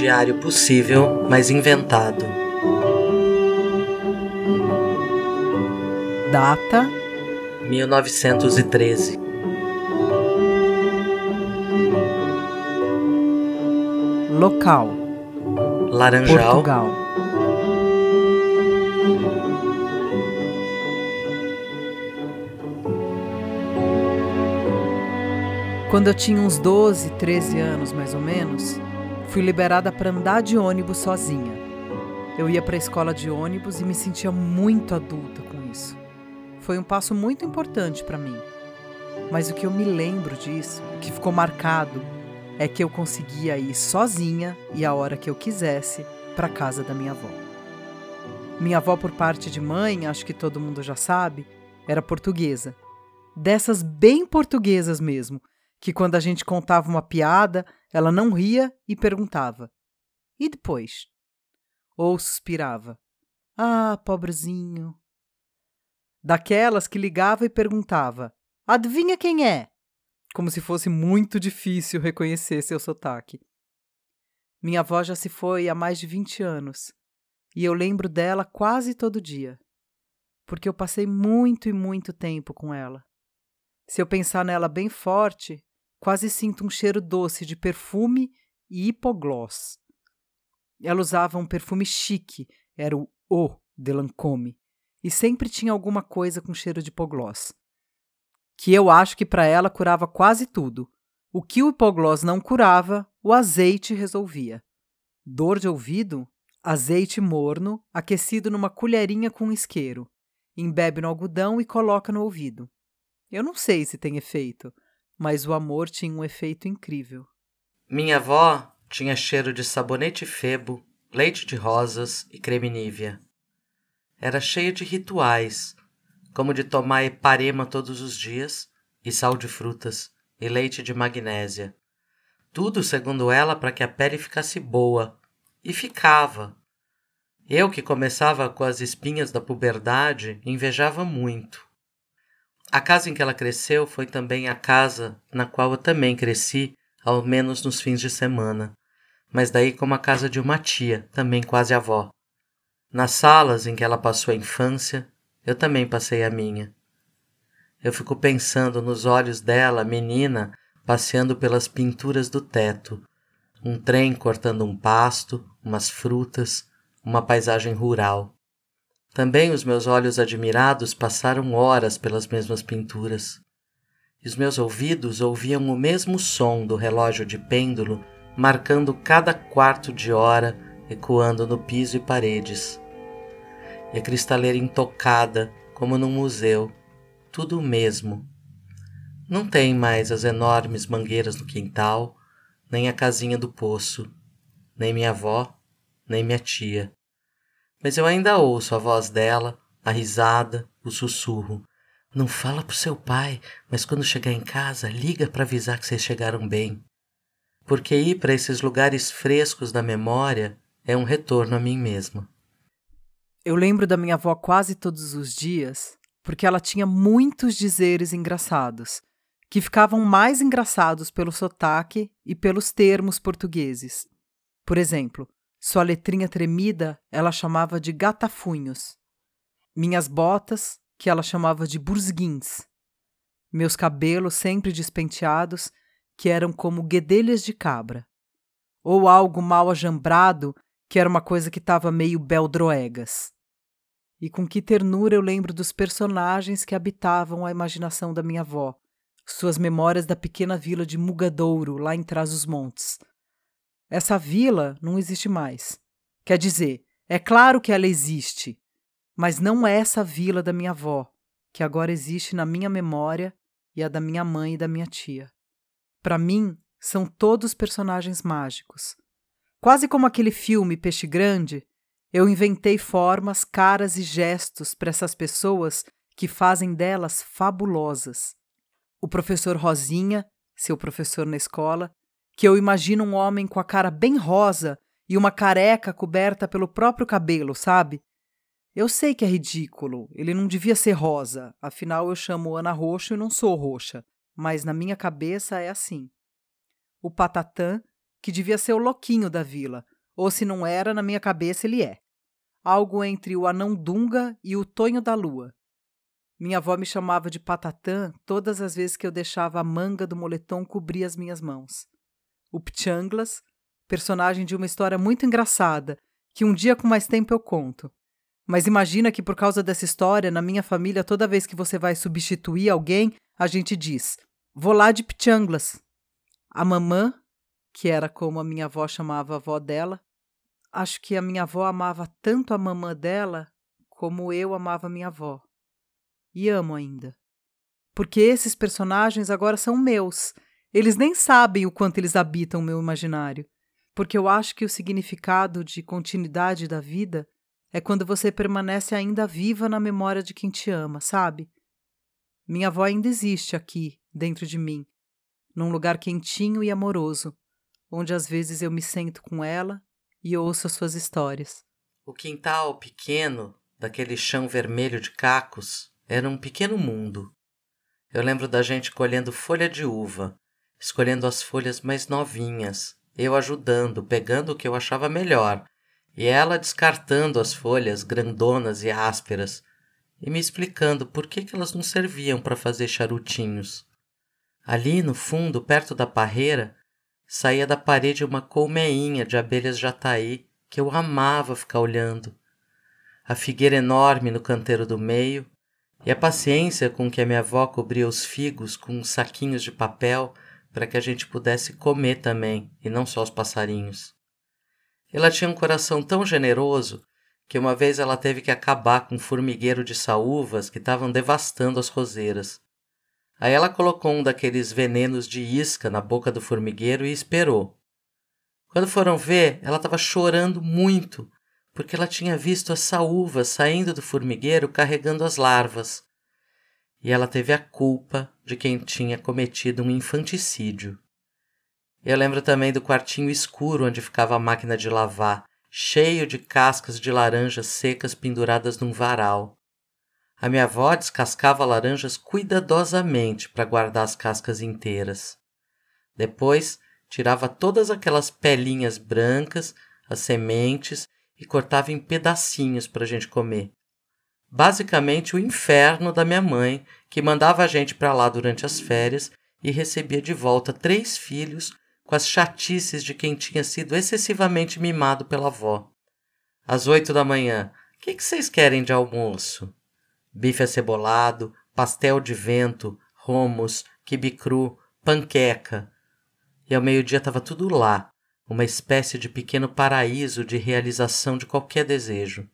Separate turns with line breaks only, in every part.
diário possível, mas inventado.
Data:
1913.
Local:
Laranjal,
Portugal. Quando eu tinha uns 12, 13 anos mais ou menos, fui liberada para andar de ônibus sozinha. Eu ia para a escola de ônibus e me sentia muito adulta com isso. Foi um passo muito importante para mim. Mas o que eu me lembro disso, que ficou marcado, é que eu conseguia ir sozinha e a hora que eu quisesse para casa da minha avó. Minha avó, por parte de mãe, acho que todo mundo já sabe, era portuguesa. Dessas bem portuguesas mesmo, que quando a gente contava uma piada, ela não ria e perguntava: E depois? Ou suspirava: Ah, pobrezinho. Daquelas que ligava e perguntava: Adivinha quem é? Como se fosse muito difícil reconhecer seu sotaque. Minha avó já se foi há mais de 20 anos e eu lembro dela quase todo dia, porque eu passei muito e muito tempo com ela. Se eu pensar nela bem forte, quase sinto um cheiro doce de perfume e hipogloss. Ela usava um perfume chique, era o O de Lancôme, e sempre tinha alguma coisa com cheiro de hipogloss. Que eu acho que para ela curava quase tudo. O que o hipogloss não curava, o azeite resolvia. Dor de ouvido? Azeite morno, aquecido numa colherinha com isqueiro. Embebe no algodão e coloca no ouvido. Eu não sei se tem efeito, mas o amor tinha um efeito incrível.
Minha avó tinha cheiro de sabonete febo, leite de rosas e creme nívea. Era cheia de rituais, como de tomar eparema todos os dias, e sal de frutas, e leite de magnésia. Tudo, segundo ela, para que a pele ficasse boa. E ficava. Eu, que começava com as espinhas da puberdade, invejava muito. A casa em que ela cresceu foi também a casa na qual eu também cresci, ao menos nos fins de semana, mas daí como a casa de uma tia, também quase avó. Nas salas em que ela passou a infância, eu também passei a minha. Eu fico pensando nos olhos dela, menina, passeando pelas pinturas do teto, um trem cortando um pasto, umas frutas, uma paisagem rural. Também os meus olhos admirados passaram horas pelas mesmas pinturas. E os meus ouvidos ouviam o mesmo som do relógio de pêndulo, marcando cada quarto de hora, ecoando no piso e paredes. E a cristaleira intocada, como num museu, tudo o mesmo. Não tem mais as enormes mangueiras no quintal, nem a casinha do poço, nem minha avó, nem minha tia mas eu ainda ouço a voz dela, a risada, o sussurro. Não fala pro seu pai, mas quando chegar em casa, liga para avisar que vocês chegaram bem. Porque ir para esses lugares frescos da memória é um retorno a mim mesma.
Eu lembro da minha avó quase todos os dias, porque ela tinha muitos dizeres engraçados, que ficavam mais engraçados pelo sotaque e pelos termos portugueses. Por exemplo, sua letrinha tremida ela chamava de gatafunhos. Minhas botas, que ela chamava de burzguins. Meus cabelos sempre despenteados, que eram como guedelhas de cabra. Ou algo mal ajambrado, que era uma coisa que estava meio beldroegas. E com que ternura eu lembro dos personagens que habitavam a imaginação da minha avó, suas memórias da pequena vila de Mugadouro, lá em trás dos montes essa vila não existe mais. Quer dizer, é claro que ela existe, mas não é essa vila da minha avó, que agora existe na minha memória e a da minha mãe e da minha tia. Para mim, são todos personagens mágicos. Quase como aquele filme Peixe Grande, eu inventei formas, caras e gestos para essas pessoas que fazem delas fabulosas. O professor Rosinha, seu professor na escola, que eu imagino um homem com a cara bem rosa e uma careca coberta pelo próprio cabelo, sabe? Eu sei que é ridículo, ele não devia ser rosa, afinal eu chamo Ana Roxo e não sou roxa, mas na minha cabeça é assim. O Patatã, que devia ser o louquinho da vila, Ou se não era, na minha cabeça ele é. Algo entre o anão Dunga e o Tonho da Lua. Minha avó me chamava de Patatã todas as vezes que eu deixava a manga do moletom cobrir as minhas mãos. O Pchanglas, personagem de uma história muito engraçada, que um dia com mais tempo eu conto. Mas imagina que por causa dessa história, na minha família, toda vez que você vai substituir alguém, a gente diz: Vou lá de Pchanglas. A mamã, que era como a minha avó chamava a avó dela, acho que a minha avó amava tanto a mamã dela como eu amava minha avó. E amo ainda. Porque esses personagens agora são meus. Eles nem sabem o quanto eles habitam o meu imaginário. Porque eu acho que o significado de continuidade da vida é quando você permanece ainda viva na memória de quem te ama, sabe? Minha avó ainda existe aqui, dentro de mim, num lugar quentinho e amoroso, onde às vezes eu me sento com ela e ouço as suas histórias.
O quintal pequeno, daquele chão vermelho de cacos, era um pequeno mundo. Eu lembro da gente colhendo folha de uva, escolhendo as folhas mais novinhas, eu ajudando, pegando o que eu achava melhor, e ela descartando as folhas grandonas e ásperas e me explicando por que, que elas não serviam para fazer charutinhos. Ali no fundo, perto da parreira, saía da parede uma colmeinha de abelhas jataí que eu amava ficar olhando. A figueira enorme no canteiro do meio e a paciência com que a minha avó cobria os figos com saquinhos de papel para que a gente pudesse comer também e não só os passarinhos. Ela tinha um coração tão generoso que uma vez ela teve que acabar com um formigueiro de saúvas que estavam devastando as roseiras. Aí ela colocou um daqueles venenos de isca na boca do formigueiro e esperou. Quando foram ver, ela estava chorando muito, porque ela tinha visto as saúvas saindo do formigueiro carregando as larvas. E ela teve a culpa de quem tinha cometido um infanticídio. Eu lembro também do quartinho escuro onde ficava a máquina de lavar, cheio de cascas de laranjas secas penduradas num varal. A minha avó descascava laranjas cuidadosamente para guardar as cascas inteiras. Depois, tirava todas aquelas pelinhas brancas, as sementes e cortava em pedacinhos para a gente comer. Basicamente, o inferno da minha mãe, que mandava a gente para lá durante as férias e recebia de volta três filhos com as chatices de quem tinha sido excessivamente mimado pela avó. Às oito da manhã, o que, que vocês querem de almoço? Bife acebolado, pastel de vento, romos, quibe cru, panqueca. E ao meio-dia estava tudo lá, uma espécie de pequeno paraíso de realização de qualquer desejo.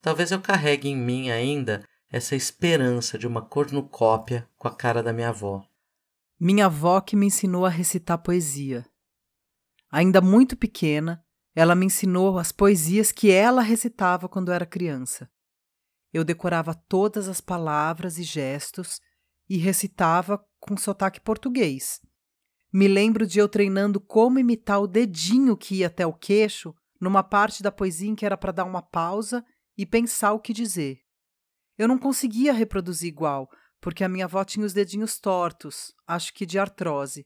Talvez eu carregue em mim ainda essa esperança de uma cornucópia com a cara da minha avó.
Minha avó que me ensinou a recitar poesia. Ainda muito pequena, ela me ensinou as poesias que ela recitava quando era criança. Eu decorava todas as palavras e gestos e recitava com sotaque português. Me lembro de eu treinando como imitar o dedinho que ia até o queixo numa parte da poesia em que era para dar uma pausa e pensar o que dizer. Eu não conseguia reproduzir igual, porque a minha avó tinha os dedinhos tortos, acho que de artrose.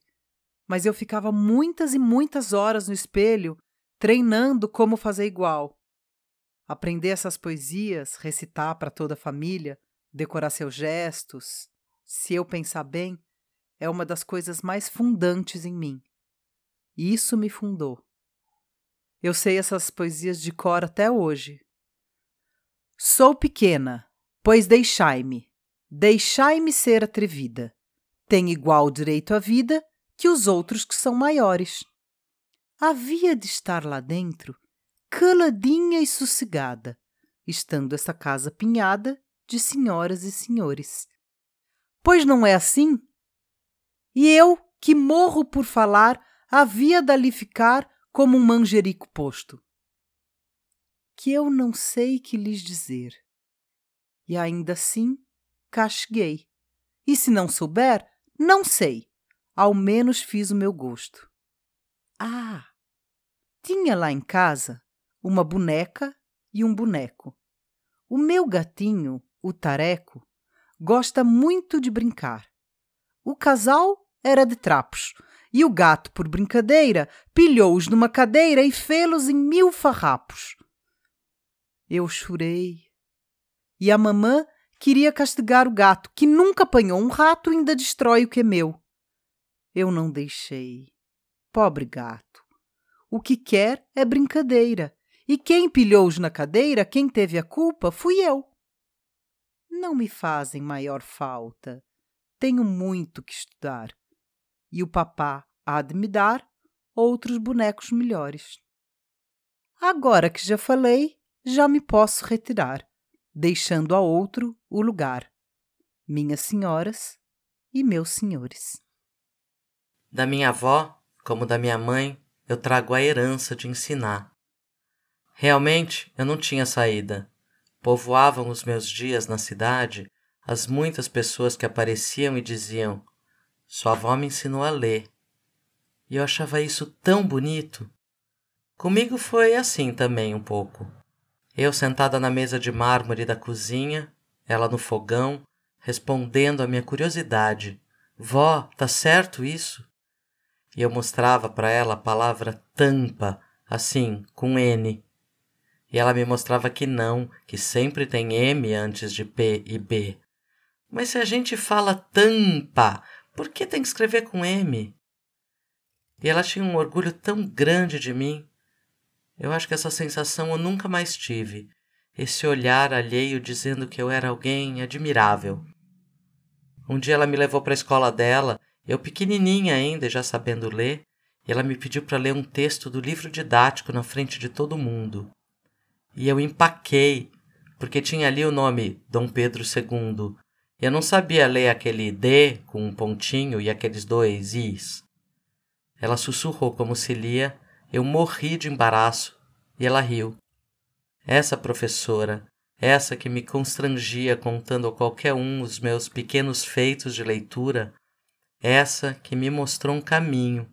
Mas eu ficava muitas e muitas horas no espelho treinando como fazer igual. Aprender essas poesias, recitar para toda a família, decorar seus gestos, se eu pensar bem, é uma das coisas mais fundantes em mim. Isso me fundou. Eu sei essas poesias de cor até hoje. Sou pequena, pois deixai-me Deixai-me ser atrevida. Tem igual direito à vida que os outros que são maiores. Havia de estar lá dentro, caladinha e sossegada, estando essa casa pinhada de senhoras e senhores. Pois não é assim? E eu, que morro por falar, havia dali ficar como um manjerico posto. Que eu não sei que lhes dizer. E ainda assim casguei. E se não souber, não sei. Ao menos fiz o meu gosto. Ah! Tinha lá em casa uma boneca e um boneco. O meu gatinho, o Tareco, gosta muito de brincar. O casal era de trapos e o gato, por brincadeira, pilhou-os numa cadeira e fê-los em mil farrapos. Eu chorei. E a mamã queria castigar o gato, que nunca apanhou um rato e ainda destrói o que é meu. Eu não deixei. Pobre gato. O que quer é brincadeira. E quem pilhou-os na cadeira, quem teve a culpa, fui eu. Não me fazem maior falta. Tenho muito que estudar e o papá há de me dar outros bonecos melhores. Agora que já falei, já me posso retirar, deixando a outro o lugar. Minhas senhoras e meus senhores.
Da minha avó, como da minha mãe, eu trago a herança de ensinar. Realmente eu não tinha saída. Povoavam os meus dias na cidade as muitas pessoas que apareciam e diziam: sua avó me ensinou a ler. E eu achava isso tão bonito. Comigo foi assim também um pouco. Eu sentada na mesa de mármore da cozinha, ela no fogão, respondendo à minha curiosidade: Vó, tá certo isso? E eu mostrava para ela a palavra tampa, assim, com N. E ela me mostrava que não, que sempre tem M antes de P e B. Mas se a gente fala tampa, por que tem que escrever com M? E ela tinha um orgulho tão grande de mim. Eu acho que essa sensação eu nunca mais tive. Esse olhar alheio dizendo que eu era alguém admirável. Um dia ela me levou para a escola dela, eu pequenininha ainda, já sabendo ler, e ela me pediu para ler um texto do livro didático na frente de todo mundo. E eu empaquei, porque tinha ali o nome Dom Pedro II, eu não sabia ler aquele D com um pontinho e aqueles dois Is. Ela sussurrou como se lia, eu morri de embaraço e ela riu. Essa professora, essa que me constrangia contando a qualquer um os meus pequenos feitos de leitura, essa que me mostrou um caminho.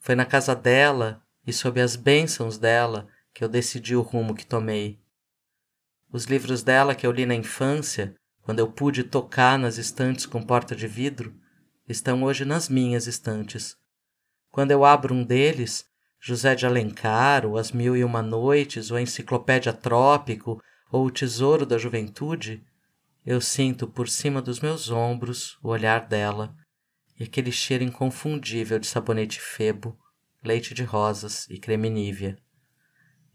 Foi na casa dela e sob as bênçãos dela que eu decidi o rumo que tomei. Os livros dela que eu li na infância quando eu pude tocar nas estantes com porta de vidro, estão hoje nas minhas estantes. Quando eu abro um deles, José de Alencar, ou As Mil e Uma Noites, ou a Enciclopédia Trópico, ou o Tesouro da Juventude, eu sinto por cima dos meus ombros o olhar dela e aquele cheiro inconfundível de sabonete febo, leite de rosas e creme nívea.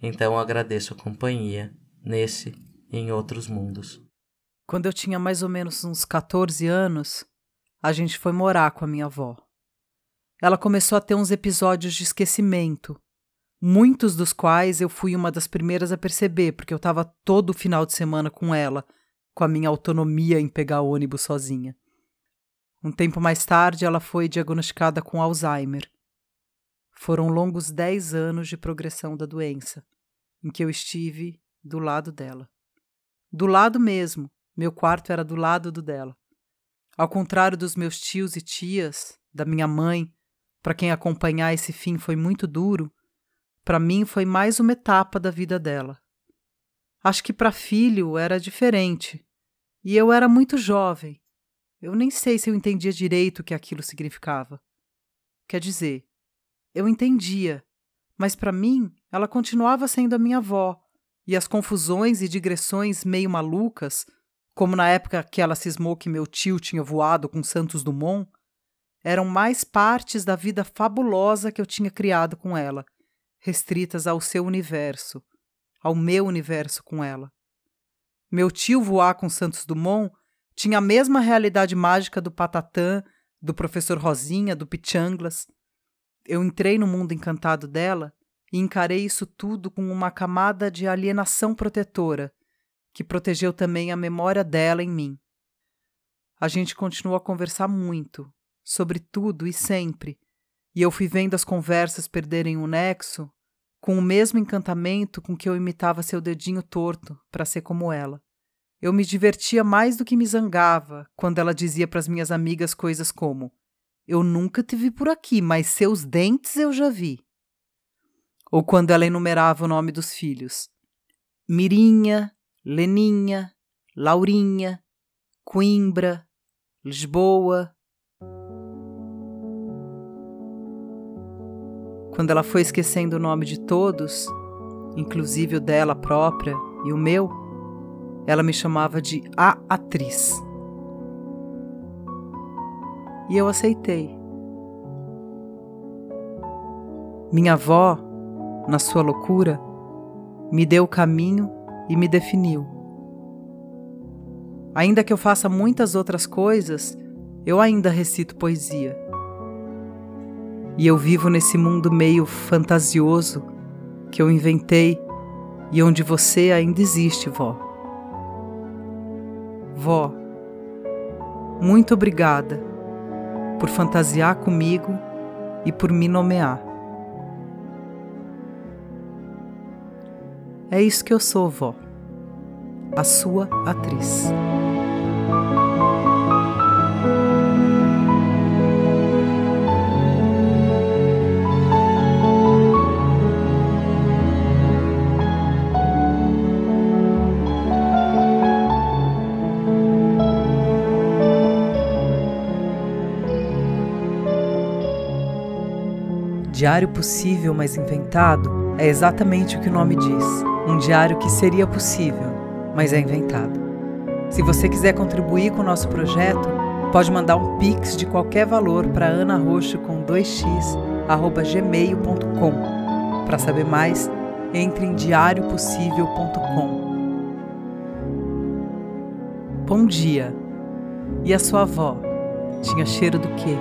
Então agradeço a companhia nesse e em outros mundos.
Quando eu tinha mais ou menos uns 14 anos, a gente foi morar com a minha avó. Ela começou a ter uns episódios de esquecimento, muitos dos quais eu fui uma das primeiras a perceber, porque eu estava todo final de semana com ela, com a minha autonomia em pegar ônibus sozinha. Um tempo mais tarde, ela foi diagnosticada com Alzheimer. Foram longos 10 anos de progressão da doença, em que eu estive do lado dela. Do lado mesmo, meu quarto era do lado do dela. Ao contrário dos meus tios e tias, da minha mãe, para quem acompanhar esse fim foi muito duro, para mim foi mais uma etapa da vida dela. Acho que para filho era diferente. E eu era muito jovem. Eu nem sei se eu entendia direito o que aquilo significava. Quer dizer, eu entendia, mas para mim ela continuava sendo a minha avó, e as confusões e digressões meio malucas como na época que ela cismou que meu tio tinha voado com Santos Dumont, eram mais partes da vida fabulosa que eu tinha criado com ela, restritas ao seu universo, ao meu universo com ela. Meu tio voar com Santos Dumont tinha a mesma realidade mágica do Patatã, do professor Rosinha, do Pichanglas. Eu entrei no mundo encantado dela e encarei isso tudo com uma camada de alienação protetora que protegeu também a memória dela em mim. A gente continuou a conversar muito, sobre tudo e sempre, e eu fui vendo as conversas perderem o nexo com o mesmo encantamento com que eu imitava seu dedinho torto para ser como ela. Eu me divertia mais do que me zangava quando ela dizia para as minhas amigas coisas como: Eu nunca te vi por aqui, mas seus dentes eu já vi. Ou quando ela enumerava o nome dos filhos: Mirinha, Leninha, Laurinha, Coimbra, Lisboa. Quando ela foi esquecendo o nome de todos, inclusive o dela própria e o meu, ela me chamava de a atriz. E eu aceitei. Minha avó, na sua loucura, me deu o caminho e me definiu. Ainda que eu faça muitas outras coisas, eu ainda recito poesia. E eu vivo nesse mundo meio fantasioso que eu inventei e onde você ainda existe, vó. Vó, muito obrigada por fantasiar comigo e por me nomear. É isso que eu sou, vó. A sua atriz. Diário possível, mas inventado é exatamente o que o nome diz. Um diário que seria possível, mas é inventado. Se você quiser contribuir com o nosso projeto, pode mandar um pix de qualquer valor para Ana Roxo com 2x gmail.com. Para saber mais, entre em diariopossível.com. Bom dia. E a sua avó? Tinha cheiro do quê?